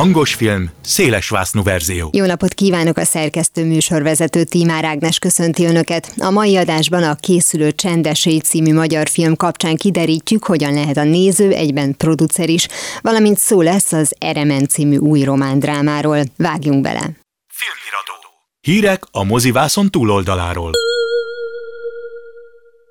Hangos film, szélesvásznú verzió. Jó napot kívánok a szerkesztő műsorvezető Tímár Ágnes köszönti Önöket. A mai adásban a készülő Csendesély című magyar film kapcsán kiderítjük, hogyan lehet a néző, egyben producer is, valamint szó lesz az Eremen című új romándrámáról. Vágjunk bele. Filmiradó. Hírek a mozivászon túloldaláról.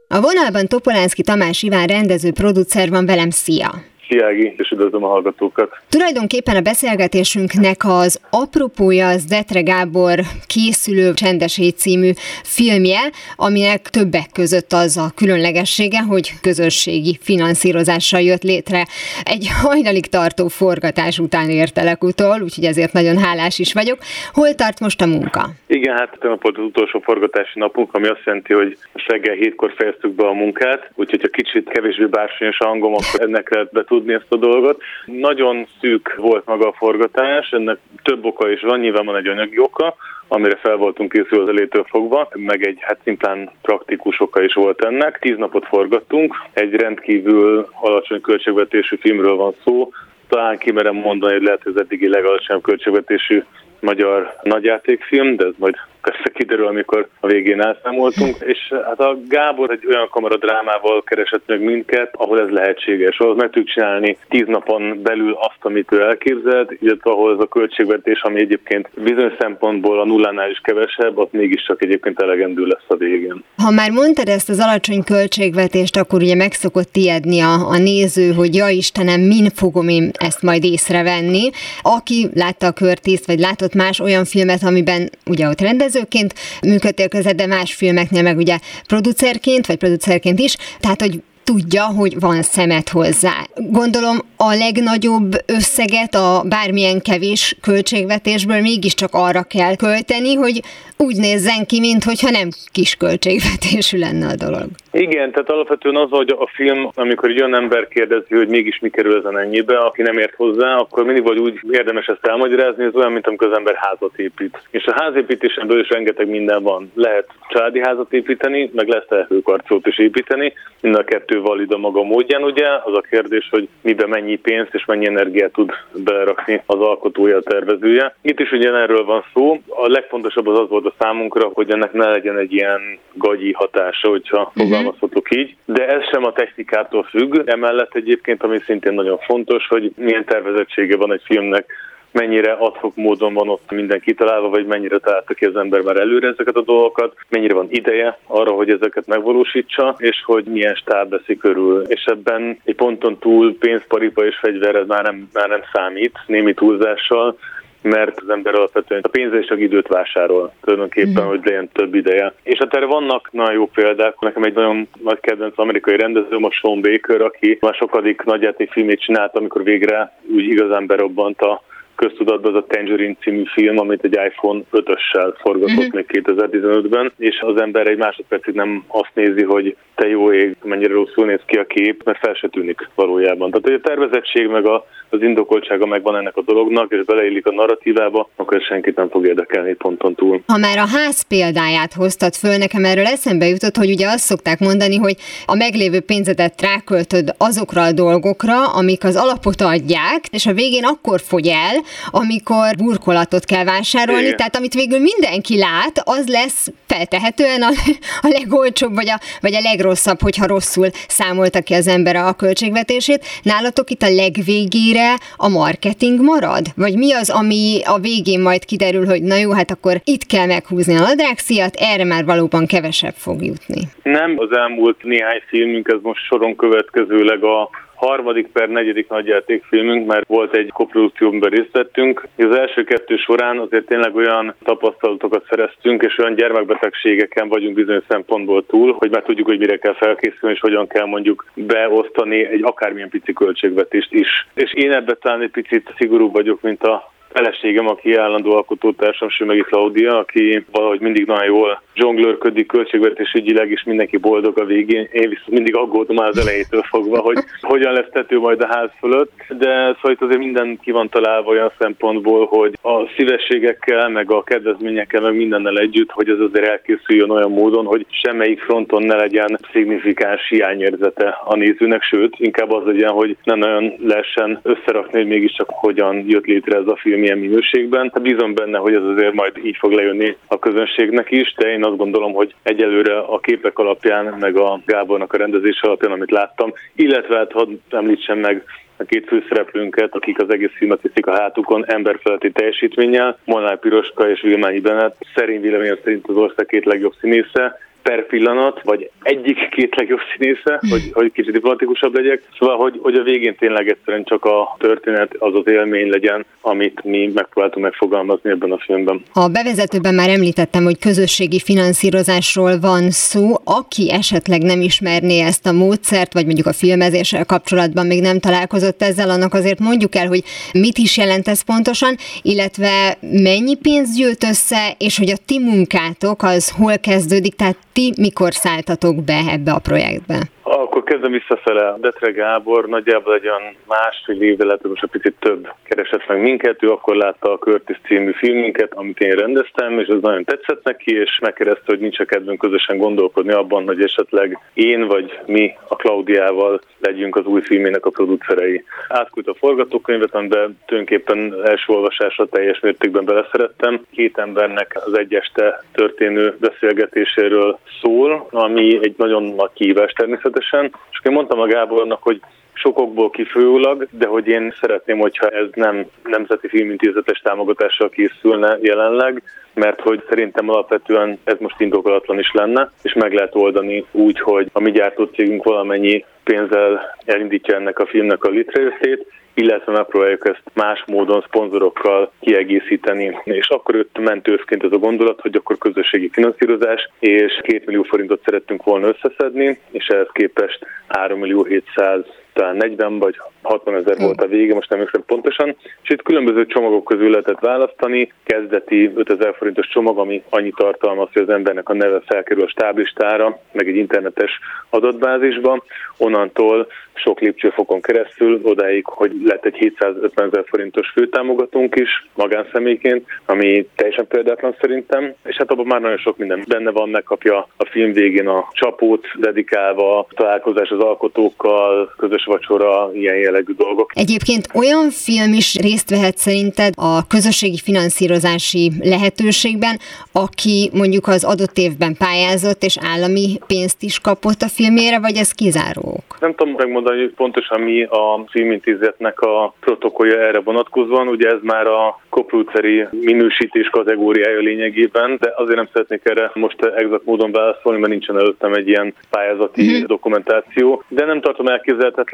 A vonalban Topolánszki Tamás Iván rendező producer van velem, szia! Ági, és üdvözlöm a hallgatókat. Tulajdonképpen a beszélgetésünknek az apropója az Detre Gábor készülő Csendesé című filmje, aminek többek között az a különlegessége, hogy közösségi finanszírozással jött létre. Egy hajnalig tartó forgatás után értelek utol, úgyhogy ezért nagyon hálás is vagyok. Hol tart most a munka? Igen, hát tegnap volt az utolsó forgatási napunk, ami azt jelenti, hogy reggel hétkor fejeztük be a munkát, úgyhogy ha kicsit kevésbé bársonyos a hangom, akkor ennek lehet be tudni ezt a dolgot. Nagyon szűk volt maga a forgatás, ennek több oka is van, nyilván van egy anyagi oka, amire fel voltunk készülve az elétől fogva, meg egy hát szintán praktikus oka is volt ennek. Tíz napot forgattunk, egy rendkívül alacsony költségvetésű filmről van szó, talán kimerem mondani, hogy lehet, hogy az eddigi legalacsonyabb költségvetésű magyar nagyjátékfilm, de ez majd persze kiderül, amikor a végén elszámoltunk, és hát a Gábor egy olyan kamaradrámával keresett meg minket, ahol ez lehetséges. Ahol meg tudjuk csinálni tíz napon belül azt, amit ő elképzelt, illetve ahol ez a költségvetés, ami egyébként bizonyos szempontból a nullánál is kevesebb, az mégiscsak egyébként elegendő lesz a végén. Ha már mondtad ezt az alacsony költségvetést, akkor ugye meg szokott ijedni a, a néző, hogy ja Istenem, min fogom én ezt majd észrevenni. Aki látta a körtészt, vagy látott más olyan filmet, amiben ugye ott rendez rendezőként működtél között, de más filmeknél meg ugye producerként, vagy producerként is, tehát hogy tudja, hogy van szemet hozzá. Gondolom a legnagyobb összeget a bármilyen kevés költségvetésből mégiscsak arra kell költeni, hogy úgy nézzen ki, mintha nem kis költségvetésű lenne a dolog. Igen, tehát alapvetően az, hogy a film, amikor egy olyan ember kérdezi, hogy mégis mi kerül ezen ennyibe, aki nem ért hozzá, akkor mindig vagy úgy érdemes ezt elmagyarázni, ez olyan, mint amikor az ember házat épít. És a házépítésemből is rengeteg minden van. Lehet családi házat építeni, meg lesz tehetőkarcót is építeni, mind a kettő valid a maga módján, ugye? Az a kérdés, hogy mibe mennyi pénzt és mennyi energiát tud belerakni az alkotója, a tervezője. Itt is ugye erről van szó. A legfontosabb az az volt a számunkra, hogy ennek ne legyen egy ilyen gagyi hatása, hogyha uh-huh. fogalmazhatok így. De ez sem a technikától függ. Emellett egyébként, ami szintén nagyon fontos, hogy milyen tervezettsége van egy filmnek, mennyire adhok módon van ott minden kitalálva, vagy mennyire találta ki az ember már előre ezeket a dolgokat, mennyire van ideje arra, hogy ezeket megvalósítsa, és hogy milyen stáb veszi körül. És ebben egy ponton túl pénzparipa és fegyver ez már nem, már nem számít, némi túlzással, mert az ember alapvetően a pénzre és a időt vásárol tulajdonképpen, mm. hogy legyen több ideje. És hát erre vannak nagyon jó példák. Nekem egy nagyon nagy kedvenc amerikai rendező, a Sean Baker, aki már sokadik filmét csinált, amikor végre úgy igazán berobbant a köztudatban az a Tangerine című film, amit egy iPhone 5-össel forgatott uh-huh. még 2015-ben, és az ember egy másodpercig nem azt nézi, hogy te jó ég, mennyire rosszul néz ki a kép, mert fel se tűnik valójában. Tehát hogy a tervezettség meg a, az indokoltsága megvan ennek a dolognak, és beleillik a narratívába, akkor senkit nem fog érdekelni ponton túl. Ha már a ház példáját hoztad föl, nekem erről eszembe jutott, hogy ugye azt szokták mondani, hogy a meglévő pénzedet ráköltöd azokra a dolgokra, amik az alapot adják, és a végén akkor fogy el, amikor burkolatot kell vásárolni, Igen. tehát amit végül mindenki lát, az lesz feltehetően a, a legolcsóbb, vagy a, vagy a legrosszabb, hogyha rosszul számolta ki az ember a költségvetését. Nálatok itt a legvégére a marketing marad? Vagy mi az, ami a végén majd kiderül, hogy na jó, hát akkor itt kell meghúzni a nadrágszíjat, erre már valóban kevesebb fog jutni? Nem, az elmúlt néhány filmünk, ez most soron következőleg a harmadik per negyedik nagyjátékfilmünk, mert volt egy koprodukcióban részt vettünk. Az első kettő során azért tényleg olyan tapasztalatokat szereztünk, és olyan gyermekbetegségeken vagyunk bizonyos szempontból túl, hogy már tudjuk, hogy mire kell felkészülni, és hogyan kell mondjuk beosztani egy akármilyen pici költségvetést is. És én ebben talán egy picit szigorúbb vagyok, mint a feleségem, aki állandó alkotótársam, Sümegi Claudia, aki valahogy mindig nagyon jól zsonglőrködik költségvetésügyileg, és mindenki boldog a végén. Én viszont mindig aggódom már az elejétől fogva, hogy hogyan lesz tető majd a ház fölött, de szóval itt azért minden ki van találva olyan szempontból, hogy a szívességekkel, meg a kedvezményekkel, meg mindennel együtt, hogy ez azért elkészüljön olyan módon, hogy semmelyik fronton ne legyen szignifikáns hiányérzete a nézőnek, sőt, inkább az legyen, hogy nem nagyon lehessen összerakni, hogy mégiscsak hogyan jött létre ez a film ilyen minőségben. Hát bízom benne, hogy ez azért majd így fog lejönni a közönségnek is, de én azt gondolom, hogy egyelőre a képek alapján, meg a Gábornak a rendezés alapján, amit láttam, illetve hát hadd említsem meg a két főszereplőnket, akik az egész filmet viszik a hátukon emberfeletti teljesítménnyel, Molnár Piroska és Vilmányi Bennett, szerint véleményem szerint az ország két legjobb színésze, per pillanat, vagy egyik két legjobb színésze, hogy, hogy kicsit diplomatikusabb legyek. Szóval, hogy, hogy a végén tényleg egyszerűen csak a történet, az az élmény legyen, amit mi megpróbáltunk megfogalmazni ebben a filmben. A bevezetőben már említettem, hogy közösségi finanszírozásról van szó. Aki esetleg nem ismerné ezt a módszert, vagy mondjuk a filmezéssel kapcsolatban még nem találkozott ezzel, annak azért mondjuk el, hogy mit is jelent ez pontosan, illetve mennyi pénzt gyűjt össze, és hogy a ti munkátok az hol kezdődik, tehát ti mikor szálltatok be ebbe a projektbe? Akkor kezdem visszafele. Detre Gábor nagyjából egy olyan másfél évvel lehet, most egy picit több keresett meg minket. Ő akkor látta a Curtis című filminket, amit én rendeztem, és ez nagyon tetszett neki, és megkérdezte, hogy nincs a kedvünk közösen gondolkodni abban, hogy esetleg én vagy mi a Klaudiával legyünk az új filmének a producerei. Átküldte a forgatókönyvet, amiben tulajdonképpen első olvasásra teljes mértékben beleszerettem. Két embernek az egy este történő beszélgetéséről szól, ami egy nagyon nagy kihívás természetesen. És én mondtam a Gábornak, hogy sokokból kifőulag, de hogy én szeretném, hogyha ez nem nemzeti filmintézetes támogatással készülne jelenleg, mert hogy szerintem alapvetően ez most indokolatlan is lenne, és meg lehet oldani úgy, hogy a mi gyártócégünk valamennyi pénzzel elindítja ennek a filmnek a létrejöttét, illetve megpróbáljuk ezt más módon szponzorokkal kiegészíteni. És akkor jött mentőszként ez a gondolat, hogy akkor közösségi finanszírozás, és 2 millió forintot szerettünk volna összeszedni, és ehhez képest 3 millió 700 talán 40 vagy 60 ezer hm. volt a vége, most nem emlékszem pontosan, és itt különböző csomagok közül lehetett választani, kezdeti 5000 forintos csomag, ami annyi tartalmaz, hogy az embernek a neve felkerül a stáblistára, meg egy internetes adatbázisba, onnantól sok lépcsőfokon keresztül odáig, hogy lett egy 750 ezer forintos főtámogatónk is magánszemélyként, ami teljesen példátlan szerintem, és hát abban már nagyon sok minden benne van, megkapja a film végén a csapót dedikálva, találkozás az alkotókkal, közös vacsora, ilyen jellegű dolgok. Egyébként olyan film is részt vehet szerinted a közösségi finanszírozási lehetőségben, aki mondjuk az adott évben pályázott és állami pénzt is kapott a filmére, vagy ez kizárók? Nem tudom megmondani, hogy pontosan mi a filmintézetnek a protokollja erre vonatkozóan. Ugye ez már a koprúceri minősítés kategóriája lényegében, de azért nem szeretnék erre most exakt módon válaszolni, mert nincsen előttem egy ilyen pályázati mm-hmm. dokumentáció. De nem tartom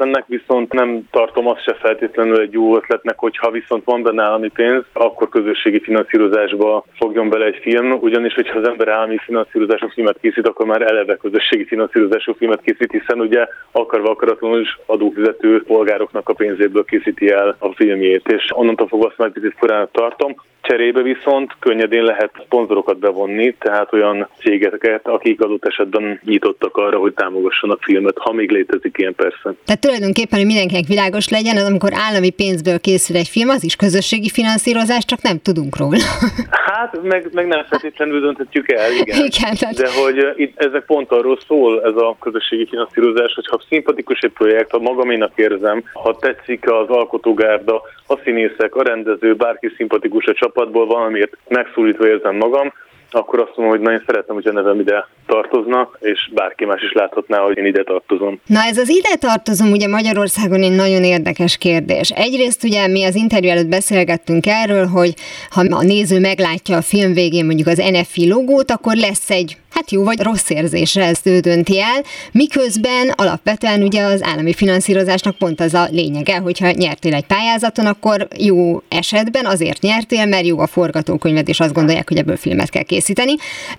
elképzelhetetlennek, viszont nem tartom azt se feltétlenül egy jó ötletnek, hogy ha viszont van benne állami pénz, akkor közösségi finanszírozásba fogjon bele egy film, ugyanis hogyha az ember állami finanszírozású filmet készít, akkor már eleve közösségi finanszírozású filmet készít, hiszen ugye akarva akaratlanul is adófizető polgároknak a pénzéből készíti el a filmjét, és onnantól fogva azt már picit tartom. Cserébe viszont könnyedén lehet szponzorokat bevonni, tehát olyan cégeket, akik adott esetben nyitottak arra, hogy támogassanak filmet, ha még létezik ilyen persze. Tehát tulajdonképpen, hogy mindenkinek világos legyen, az amikor állami pénzből készül egy film, az is közösségi finanszírozás, csak nem tudunk róla. Hát, meg, meg nem feltétlenül dönthetjük el, igen. igen tehát... De hogy itt ezek pont arról szól, ez a közösségi finanszírozás, hogy ha szimpatikus egy projekt, ha magaménak érzem, ha tetszik az alkotógárda, a színészek, a rendező, bárki szimpatikus a csapatból, valamiért megszólítva érzem magam, akkor azt mondom, hogy nagyon szeretem, hogy a nevem ide tartozna, és bárki más is láthatná, hogy én ide tartozom. Na ez az ide tartozom ugye Magyarországon egy nagyon érdekes kérdés. Egyrészt ugye mi az interjú előtt beszélgettünk erről, hogy ha a néző meglátja a film végén mondjuk az NFI logót, akkor lesz egy hát jó vagy rossz érzésre ezt ő dönti el, miközben alapvetően ugye az állami finanszírozásnak pont az a lényege, hogyha nyertél egy pályázaton, akkor jó esetben azért nyertél, mert jó a forgatókönyved, és azt gondolják, hogy ebből filmet kell készíteni.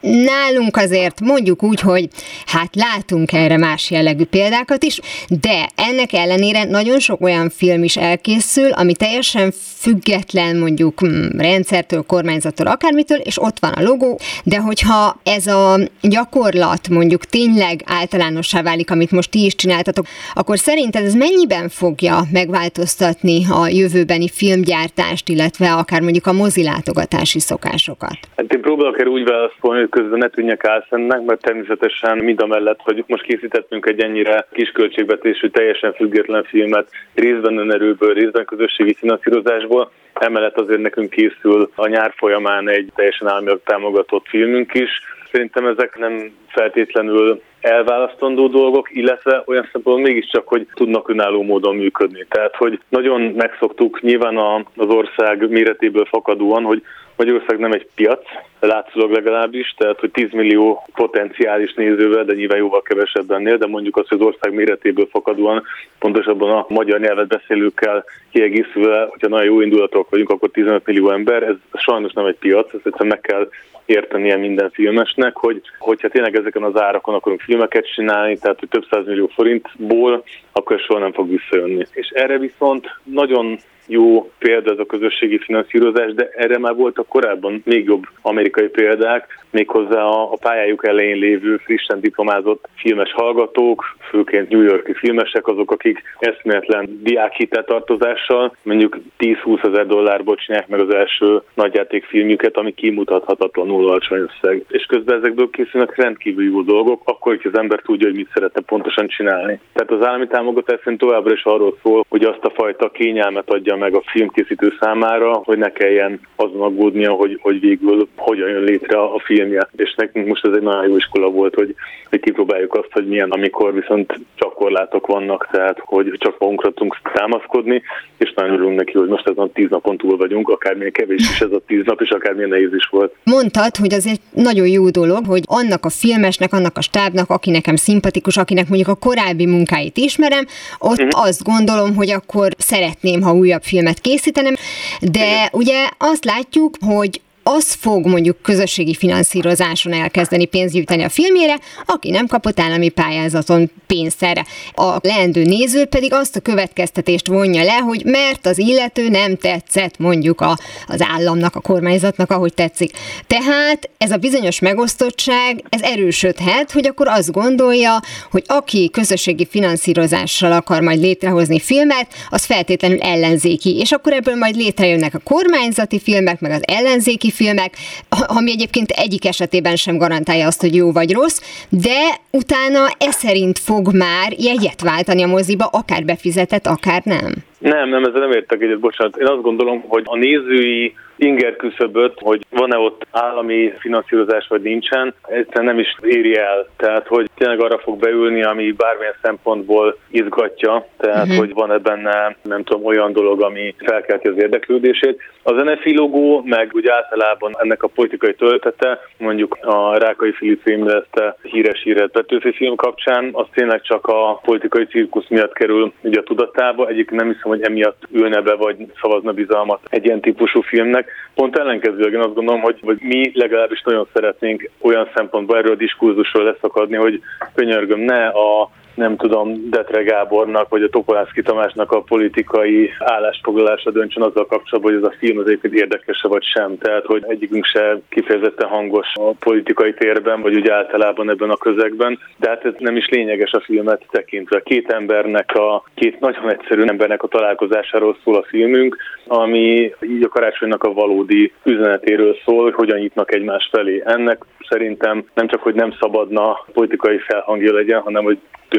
Nálunk azért mondjuk úgy, hogy hát látunk erre más jellegű példákat is, de ennek ellenére nagyon sok olyan film is elkészül, ami teljesen független mondjuk mm, rendszertől, kormányzattól, akármitől, és ott van a logó, de hogyha ez a gyakorlat mondjuk tényleg általánossá válik, amit most ti is csináltatok, akkor szerinted ez mennyiben fogja megváltoztatni a jövőbeni filmgyártást, illetve akár mondjuk a mozilátogatási szokásokat? Hát én próbálok erre úgy válaszolni, hogy közben ne tűnjek álszennek, mert természetesen mind a mellett, hogy most készítettünk egy ennyire kis költségvetésű, teljesen független filmet, részben önerőből, részben közösségi finanszírozásból, emellett azért nekünk készül a nyár folyamán egy teljesen államilag támogatott filmünk is, Szerintem ezek nem feltétlenül elválasztandó dolgok, illetve olyan szempontból mégiscsak, hogy tudnak önálló módon működni. Tehát, hogy nagyon megszoktuk nyilván az ország méretéből fakadóan, hogy Magyarország nem egy piac, látszólag legalábbis, tehát hogy 10 millió potenciális nézővel, de nyilván jóval kevesebb ennél, de mondjuk azt, hogy az ország méretéből fakadóan, pontosabban a magyar nyelvet beszélőkkel kiegészülve, hogyha nagyon jó indulatok vagyunk, akkor 15 millió ember, ez sajnos nem egy piac, ezt egyszerűen meg kell értenie minden filmesnek, hogy hogyha tényleg ezeken az árakon akarunk filmeket csinálni, tehát hogy több millió forintból, akkor soha nem fog visszajönni. És erre viszont nagyon jó példa ez a közösségi finanszírozás, de erre már voltak korábban még jobb amerikai példák, méghozzá a, a pályájuk elején lévő frissen diplomázott filmes hallgatók, főként New Yorki filmesek, azok, akik eszméletlen diákhiteltartozással mondjuk 10-20 ezer dollárból csinálják meg az első nagyjátékfilmjüket, ami kimutathatatlanul alacsony összeg. És közben ezekből készülnek rendkívül jó dolgok, akkor, hogy az ember tudja, hogy mit szeretne pontosan csinálni. Tehát az állami támogatás szerint továbbra is arról szól, hogy azt a fajta kényelmet adja meg a filmkészítő számára, hogy ne kelljen azon aggódnia, hogy, hogy végül hogyan jön létre a filmje. És nekünk most ez egy nagyon jó iskola volt, hogy, hogy kipróbáljuk azt, hogy milyen, amikor viszont csak korlátok vannak, tehát hogy csak magunkra tudunk támaszkodni, és nagyon örülünk neki, hogy most ezen a tíz napon túl vagyunk, akármilyen kevés is ez a tíz nap, és akármilyen nehéz is volt. Mondtad, hogy az egy nagyon jó dolog, hogy annak a filmesnek, annak a stábnak, aki nekem szimpatikus, akinek mondjuk a korábbi munkáit ismerem, ott uh-huh. azt gondolom, hogy akkor szeretném, ha újabb filmet készítenem, de ugye azt látjuk, hogy az fog mondjuk közösségi finanszírozáson elkezdeni pénzt gyűjteni a filmjére, aki nem kapott állami pályázaton pénzt erre. A leendő néző pedig azt a következtetést vonja le, hogy mert az illető nem tetszett mondjuk a, az államnak, a kormányzatnak, ahogy tetszik. Tehát ez a bizonyos megosztottság, ez erősödhet, hogy akkor azt gondolja, hogy aki közösségi finanszírozással akar majd létrehozni filmet, az feltétlenül ellenzéki, és akkor ebből majd létrejönnek a kormányzati filmek, meg az ellenzéki filmek, ami egyébként egyik esetében sem garantálja azt, hogy jó vagy rossz, de utána e szerint fog már jegyet váltani a moziba, akár befizetett, akár nem. Nem, nem, ezzel nem értek egyet, bocsánat. Én azt gondolom, hogy a nézői inger küszöböt, hogy van-e ott állami finanszírozás, vagy nincsen, egyszerűen nem is éri el. Tehát, hogy tényleg arra fog beülni, ami bármilyen szempontból izgatja, tehát, uh-huh. hogy van-e benne, nem tudom, olyan dolog, ami felkelti az érdeklődését. Az NFI logó, meg úgy általában ennek a politikai töltete, mondjuk a Rákai Filip filmleszte híres híret Petőfi film kapcsán, az tényleg csak a politikai cirkusz miatt kerül ugye a tudatába. Egyik nem hiszem, hogy emiatt ülne be, vagy szavazna bizalmat egy ilyen típusú filmnek. Pont ellenkezőleg én azt gondolom, hogy, hogy mi legalábbis nagyon szeretnénk olyan szempontból erről a diskurzusról leszakadni, hogy könyörgöm, ne a nem tudom, Detre Gábornak vagy a Topolászki Tamásnak a politikai állásfoglalása döntsön azzal kapcsolatban, hogy ez a film az egyébként érdekese vagy sem. Tehát, hogy egyikünk se kifejezetten hangos a politikai térben, vagy úgy általában ebben a közegben, de hát ez nem is lényeges a filmet tekintve. Két embernek, a két nagyon egyszerű embernek a találkozásáról szól a filmünk, ami így a karácsonynak a valódi üzenetéről szól, hogy hogyan nyitnak egymás felé. Ennek szerintem nem csak, hogy nem szabadna politikai felhangja legyen, hanem hogy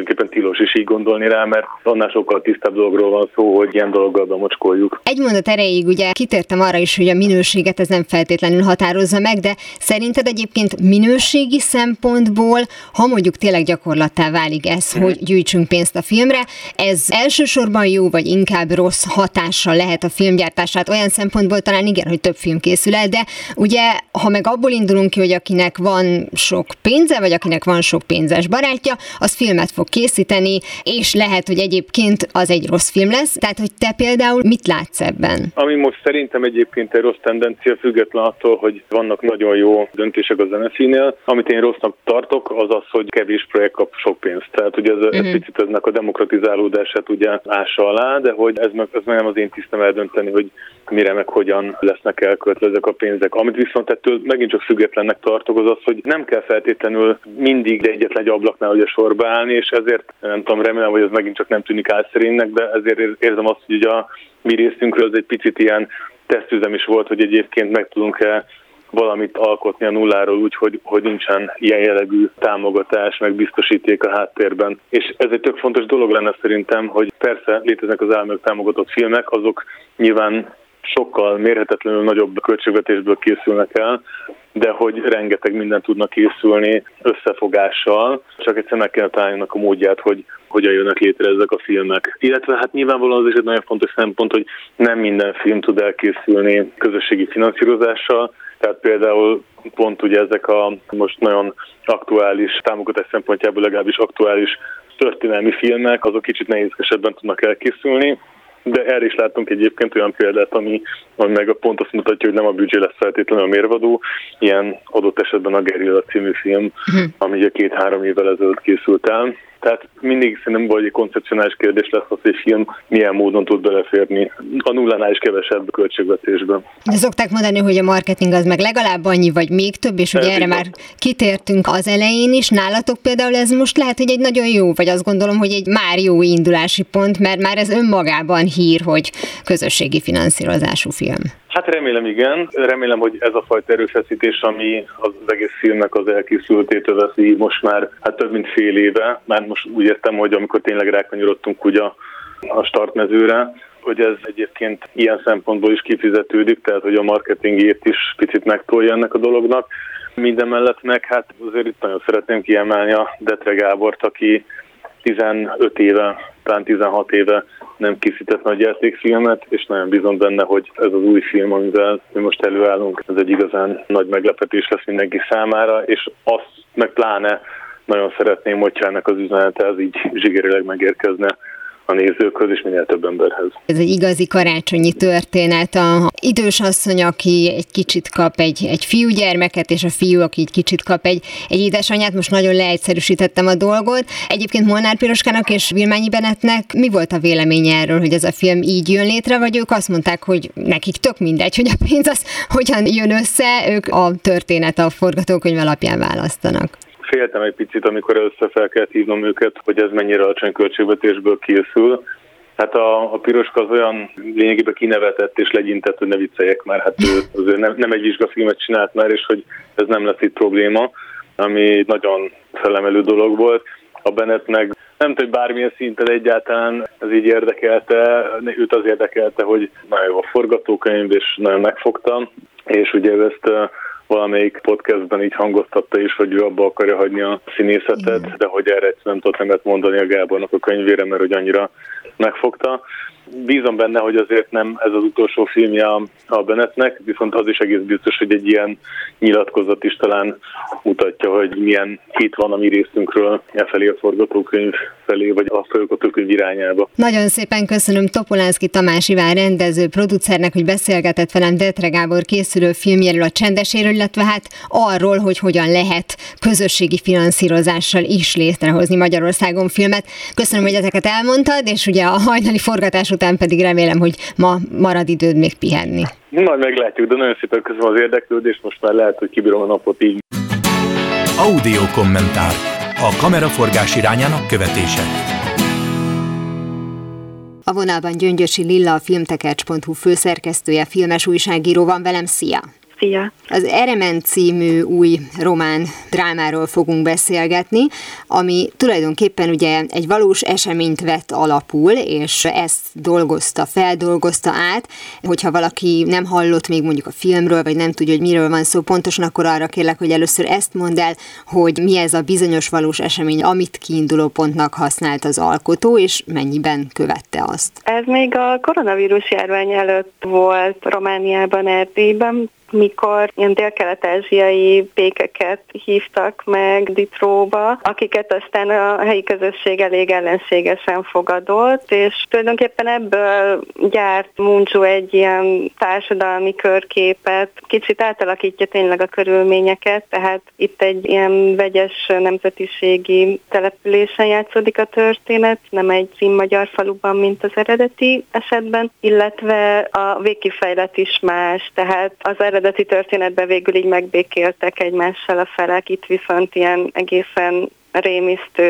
tulajdonképpen tilos is így gondolni rá, mert annál sokkal tisztább dologról van szó, hogy ilyen dologgal bemocskoljuk. Egy mondat erejéig ugye kitértem arra is, hogy a minőséget ez nem feltétlenül határozza meg, de szerinted egyébként minőségi szempontból, ha mondjuk tényleg gyakorlattá válik ez, hmm. hogy gyűjtsünk pénzt a filmre, ez elsősorban jó vagy inkább rossz hatással lehet a filmgyártását, olyan szempontból talán igen, hogy több film készül el, de ugye, ha meg abból indulunk ki, hogy akinek van sok pénze, vagy akinek van sok pénzes barátja, az filmet fog készíteni, és lehet, hogy egyébként az egy rossz film lesz. Tehát, hogy te például mit látsz ebben? Ami most szerintem egyébként egy rossz tendencia, független attól, hogy vannak nagyon jó döntések a zeneszínél. Amit én rossznak tartok, az az, hogy kevés projekt kap sok pénzt. Tehát ugye ez, uh-huh. ez picit eznek a demokratizálódását ugye ássa alá, de hogy ez meg, ez meg nem az én tisztem eldönteni, hogy mire meg hogyan lesznek elköltve ezek a pénzek. Amit viszont ettől megint csak függetlennek tartok, az az, hogy nem kell feltétlenül mindig egyetlen egy ablaknál ugye sorba állni, és ezért nem tudom, remélem, hogy ez megint csak nem tűnik átszerénynek, de ezért érzem azt, hogy a mi részünkről ez egy picit ilyen tesztüzem is volt, hogy egyébként meg tudunk-e valamit alkotni a nulláról úgy, hogy, hogy nincsen ilyen jellegű támogatás, meg biztosíték a háttérben. És ez egy tök fontos dolog lenne szerintem, hogy persze léteznek az államok támogatott filmek, azok nyilván sokkal mérhetetlenül nagyobb költségvetésből készülnek el, de hogy rengeteg minden tudnak készülni összefogással, csak egyszer meg kell találni a módját, hogy hogyan jönnek létre ezek a filmek. Illetve hát nyilvánvalóan az is egy nagyon fontos szempont, hogy nem minden film tud elkészülni közösségi finanszírozással, tehát például pont ugye ezek a most nagyon aktuális, támogatás szempontjából legalábbis aktuális történelmi filmek, azok kicsit nehézkesebben tudnak elkészülni, de erre is láttunk egyébként olyan példát, ami, ami meg a pont azt mutatja, hogy nem a büdzsé lesz feltétlenül a mérvadó. Ilyen adott esetben a Gerilla című film, hm. ami ugye két-három évvel ezelőtt készült el, tehát mindig szerintem vagy egy koncepcionális kérdés lesz az, hogy film milyen módon tud beleférni a nullánál is kevesebb költségvetésben. De szokták mondani, hogy a marketing az meg legalább annyi, vagy még több, és ugye erre már kitértünk az elején is. Nálatok például ez most lehet, hogy egy nagyon jó, vagy azt gondolom, hogy egy már jó indulási pont, mert már ez önmagában hír, hogy közösségi finanszírozású film. Hát remélem igen. Remélem, hogy ez a fajta erőfeszítés, ami az egész filmnek az elkészültét veszi most már hát több mint fél éve. Már most úgy értem, hogy amikor tényleg rákanyarodtunk ugye a, startmezőre, hogy ez egyébként ilyen szempontból is kifizetődik, tehát hogy a marketingért is picit megtolja ennek a dolognak. Minden mellett meg hát azért itt nagyon szeretném kiemelni a Detre Gábort, aki 15 éve, talán 16 éve nem készített nagy játékfilmet, és nagyon bízom benne, hogy ez az új film, amivel mi most előállunk, ez egy igazán nagy meglepetés lesz mindenki számára, és azt meg pláne nagyon szeretném, hogyha ennek az üzenete az így zsigerileg megérkezne a nézőkhöz és minél több emberhez. Ez egy igazi karácsonyi történet. A idős asszony, aki egy kicsit kap egy, egy fiúgyermeket, és a fiú, aki egy kicsit kap egy, egy édesanyát, most nagyon leegyszerűsítettem a dolgot. Egyébként Molnár Piroskának és Vilmányi Benetnek mi volt a véleménye erről, hogy ez a film így jön létre, vagy ők azt mondták, hogy nekik tök mindegy, hogy a pénz az hogyan jön össze, ők a történet a forgatókönyv alapján választanak féltem egy picit, amikor először fel kellett hívnom őket, hogy ez mennyire alacsony költségvetésből készül. Hát a, a piroska az olyan lényegében kinevetett és legyintett, hogy ne vicceljek már, hát ő azért nem, nem egy vizsgafilmet csinált már, és hogy ez nem lesz itt probléma, ami nagyon felemelő dolog volt. A Bennett meg nem tudom, hogy bármilyen szinten egyáltalán ez így érdekelte, őt az érdekelte, hogy nagyon jó a forgatókönyv, és nagyon megfogtam, és ugye ezt valamelyik podcastben így hangoztatta is, hogy ő abba akarja hagyni a színészetet, Igen. de hogy erre nem tudott nemet mondani a Gábornak a könyvére, mert hogy annyira megfogta. Bízom benne, hogy azért nem ez az utolsó filmje a Bennettnek, viszont az is egész biztos, hogy egy ilyen nyilatkozat is talán mutatja, hogy milyen hit van a mi részünkről e felé a forgatókönyv felé, vagy a forgatókönyv irányába. Nagyon szépen köszönöm Topolánszki Tamás Iván rendező producernek, hogy beszélgetett velem Detre Gábor készülő filmjéről a csendeséről, illetve hát arról, hogy hogyan lehet közösségi finanszírozással is létrehozni Magyarországon filmet. Köszönöm, hogy ezeket elmondtad, és ugye a hajnali forgatás után pedig remélem, hogy ma marad időd még pihenni. Majd meglátjuk, de nagyon szépen köszönöm az érdeklődést, most már lehet, hogy kibírom a napot így. Audio kommentár. A kameraforgás irányának követése. A vonalban Gyöngyösi Lilla, a filmtekercs.hu főszerkesztője, filmes újságíró van velem. Szia! Szia! Az Eremen című új román drámáról fogunk beszélgetni, ami tulajdonképpen ugye egy valós eseményt vett alapul, és ezt dolgozta, feldolgozta át. Hogyha valaki nem hallott még mondjuk a filmről, vagy nem tudja, hogy miről van szó pontosan, akkor arra kérlek, hogy először ezt mondd el, hogy mi ez a bizonyos valós esemény, amit kiinduló pontnak használt az alkotó, és mennyiben követte azt. Ez még a koronavírus járvány előtt volt Romániában, Erdélyben, mikor ilyen dél-kelet-ázsiai pékeket hívtak meg Ditróba, akiket aztán a helyi közösség elég ellenségesen fogadott, és tulajdonképpen ebből gyárt Munchu egy ilyen társadalmi körképet, kicsit átalakítja tényleg a körülményeket, tehát itt egy ilyen vegyes nemzetiségi településen játszódik a történet, nem egy magyar faluban, mint az eredeti esetben, illetve a végkifejlet is más, tehát az eredeti történetben végül így megbékéltek egymással a felek, itt viszont ilyen egészen rémisztő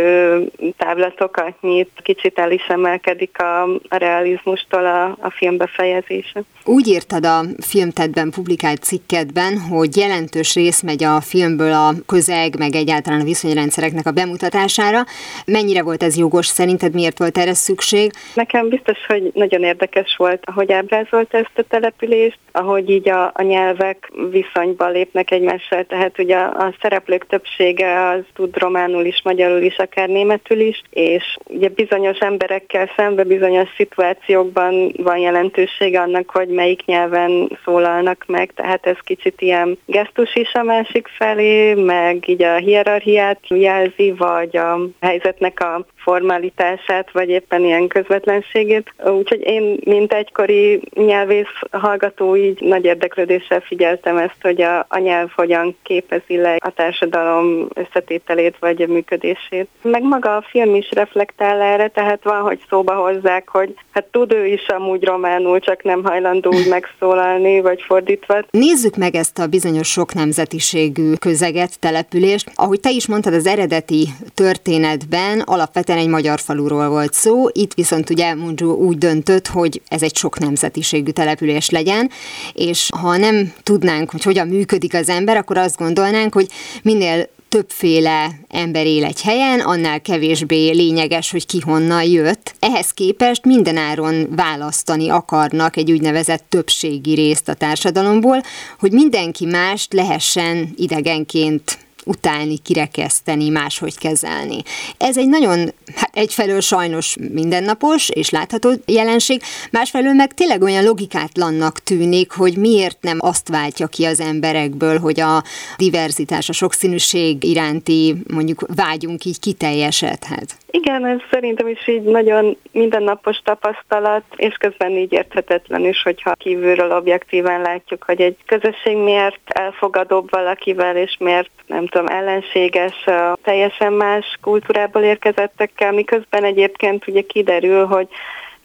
távlatokat nyit, kicsit el is emelkedik a, a realizmustól a, a film befejezése. Úgy írtad a filmtedben publikált cikkedben, hogy jelentős rész megy a filmből a közeg, meg egyáltalán a viszonyrendszereknek a bemutatására. Mennyire volt ez jogos szerinted, miért volt erre szükség? Nekem biztos, hogy nagyon érdekes volt, ahogy ábrázolt ezt a települést, ahogy így a, a nyelvek viszonyba lépnek egymással, tehát ugye a, a szereplők többsége az tud románul is, magyarul is, akár németül is, és ugye bizonyos emberekkel szembe bizonyos szituációkban van jelentősége annak, hogy melyik nyelven szólalnak meg, tehát ez kicsit ilyen gesztus is a másik felé, meg így a hierarchiát jelzi, vagy a helyzetnek a formalitását, vagy éppen ilyen közvetlenségét. Úgyhogy én, mint egykori nyelvész hallgató, így nagy érdeklődéssel figyeltem ezt, hogy a, a nyelv hogyan képezi le a társadalom összetételét, vagy a működését. Meg maga a film is reflektál erre, tehát van, hogy szóba hozzák, hogy hát tud ő is amúgy románul, csak nem hajlandó úgy megszólalni, vagy fordítva. Nézzük meg ezt a bizonyos sok nemzetiségű közeget, települést. Ahogy te is mondtad, az eredeti történetben alapvetően egy magyar faluról volt szó, itt viszont ugye Munzsó úgy döntött, hogy ez egy sok nemzetiségű település legyen, és ha nem tudnánk, hogy hogyan működik az ember, akkor azt gondolnánk, hogy minél többféle ember él egy helyen, annál kevésbé lényeges, hogy ki honnan jött. Ehhez képest mindenáron választani akarnak egy úgynevezett többségi részt a társadalomból, hogy mindenki mást lehessen idegenként utálni, kirekeszteni, máshogy kezelni. Ez egy nagyon, hát egyfelől sajnos mindennapos és látható jelenség, másfelől meg tényleg olyan logikátlannak tűnik, hogy miért nem azt váltja ki az emberekből, hogy a diverzitás, a sokszínűség iránti mondjuk vágyunk így kiteljesedhet. Igen, ez szerintem is így nagyon mindennapos tapasztalat, és közben így érthetetlen is, hogyha kívülről objektíven látjuk, hogy egy közösség miért elfogadóbb valakivel, és miért nem tudom, ellenséges, teljesen más kultúrából érkezettekkel, miközben egyébként ugye kiderül, hogy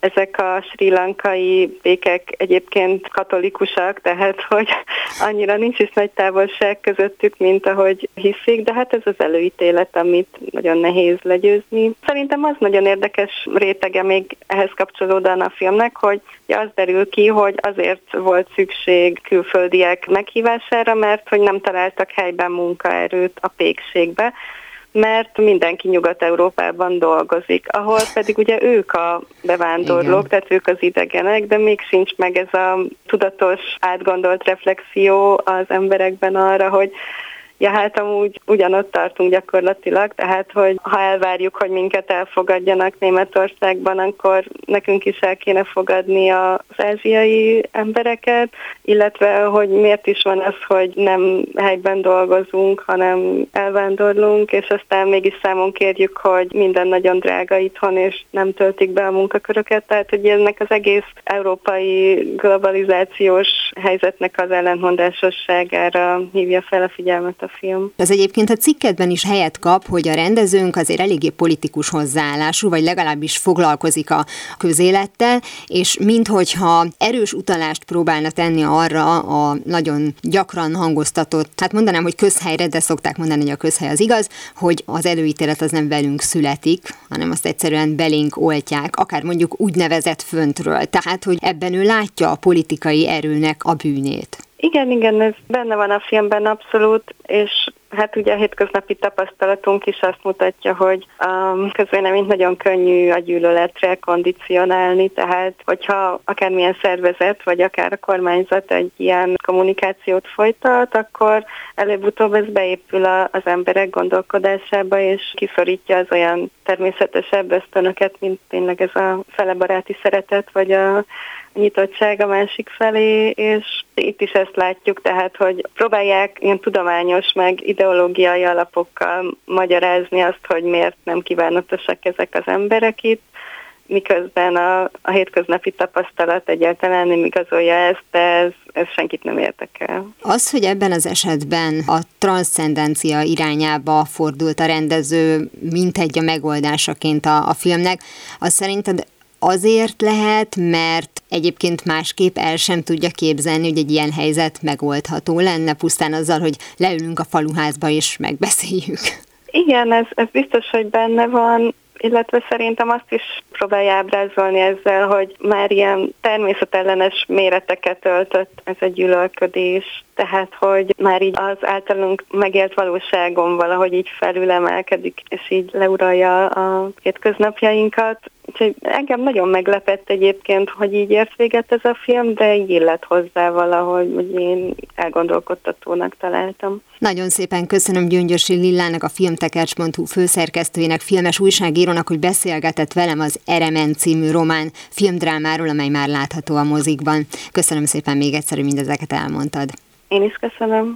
ezek a sri lankai békek egyébként katolikusak, tehát hogy annyira nincs is nagy távolság közöttük, mint ahogy hiszik, de hát ez az előítélet, amit nagyon nehéz legyőzni. Szerintem az nagyon érdekes rétege még ehhez kapcsolódóan a filmnek, hogy az derül ki, hogy azért volt szükség külföldiek meghívására, mert hogy nem találtak helyben munkaerőt a pékségbe, mert mindenki Nyugat-Európában dolgozik, ahol pedig ugye ők a bevándorlók, Igen. tehát ők az idegenek, de még sincs meg ez a tudatos, átgondolt reflexió az emberekben arra, hogy Ja, hát amúgy ugyanott tartunk gyakorlatilag, tehát hogy ha elvárjuk, hogy minket elfogadjanak Németországban, akkor nekünk is el kéne fogadni az ázsiai embereket, illetve hogy miért is van az, hogy nem helyben dolgozunk, hanem elvándorlunk, és aztán mégis számon kérjük, hogy minden nagyon drága itthon, és nem töltik be a munkaköröket, tehát hogy ennek az egész európai globalizációs helyzetnek az ellentmondásosságára hívja fel a figyelmet a film. Ez egyébként a cikkedben is helyet kap, hogy a rendezőnk azért eléggé politikus hozzáállású, vagy legalábbis foglalkozik a közélettel, és minthogyha erős utalást próbálna tenni arra a nagyon gyakran hangoztatott, hát mondanám, hogy közhelyre, de szokták mondani, hogy a közhely az igaz, hogy az előítélet az nem velünk születik, hanem azt egyszerűen belénk oltják, akár mondjuk úgynevezett föntről. Tehát, hogy ebben ő látja a politikai erőnek a bűnét. Igen, igen, ez benne van a filmben abszolút, és hát ugye a hétköznapi tapasztalatunk is azt mutatja, hogy a közvéleményt nagyon könnyű a gyűlöletre kondicionálni, tehát hogyha akármilyen szervezet, vagy akár a kormányzat egy ilyen kommunikációt folytat, akkor előbb-utóbb ez beépül az emberek gondolkodásába, és kiszorítja az olyan természetesebb ösztönöket, mint tényleg ez a felebaráti szeretet, vagy a nyitottság a másik felé, és itt is ezt látjuk, tehát, hogy próbálják ilyen tudományos, meg ideológiai alapokkal magyarázni azt, hogy miért nem kívánatosak ezek az emberek itt, miközben a, a hétköznapi tapasztalat egyáltalán nem igazolja ezt, de ez, ez senkit nem érdekel. Az, hogy ebben az esetben a transzcendencia irányába fordult a rendező, mint egy a megoldásaként a, a filmnek, az szerinted azért lehet, mert egyébként másképp el sem tudja képzelni, hogy egy ilyen helyzet megoldható lenne, pusztán azzal, hogy leülünk a faluházba és megbeszéljük. Igen, ez, ez biztos, hogy benne van illetve szerintem azt is próbálja ábrázolni ezzel, hogy már ilyen természetellenes méreteket öltött ez a gyűlölködés, tehát hogy már így az általunk megélt valóságon valahogy így felülemelkedik, és így leuralja a hétköznapjainkat. Úgyhogy engem nagyon meglepett egyébként, hogy így ért véget ez a film, de így illet hozzá valahogy, hogy én elgondolkodtatónak találtam. Nagyon szépen köszönöm Gyöngyösi Lillának, a filmtekercs.hu főszerkesztőjének, filmes újságírónak, hogy beszélgetett velem az Eremen című román filmdrámáról, amely már látható a mozikban. Köszönöm szépen még egyszer, hogy mindezeket elmondtad. Én is köszönöm.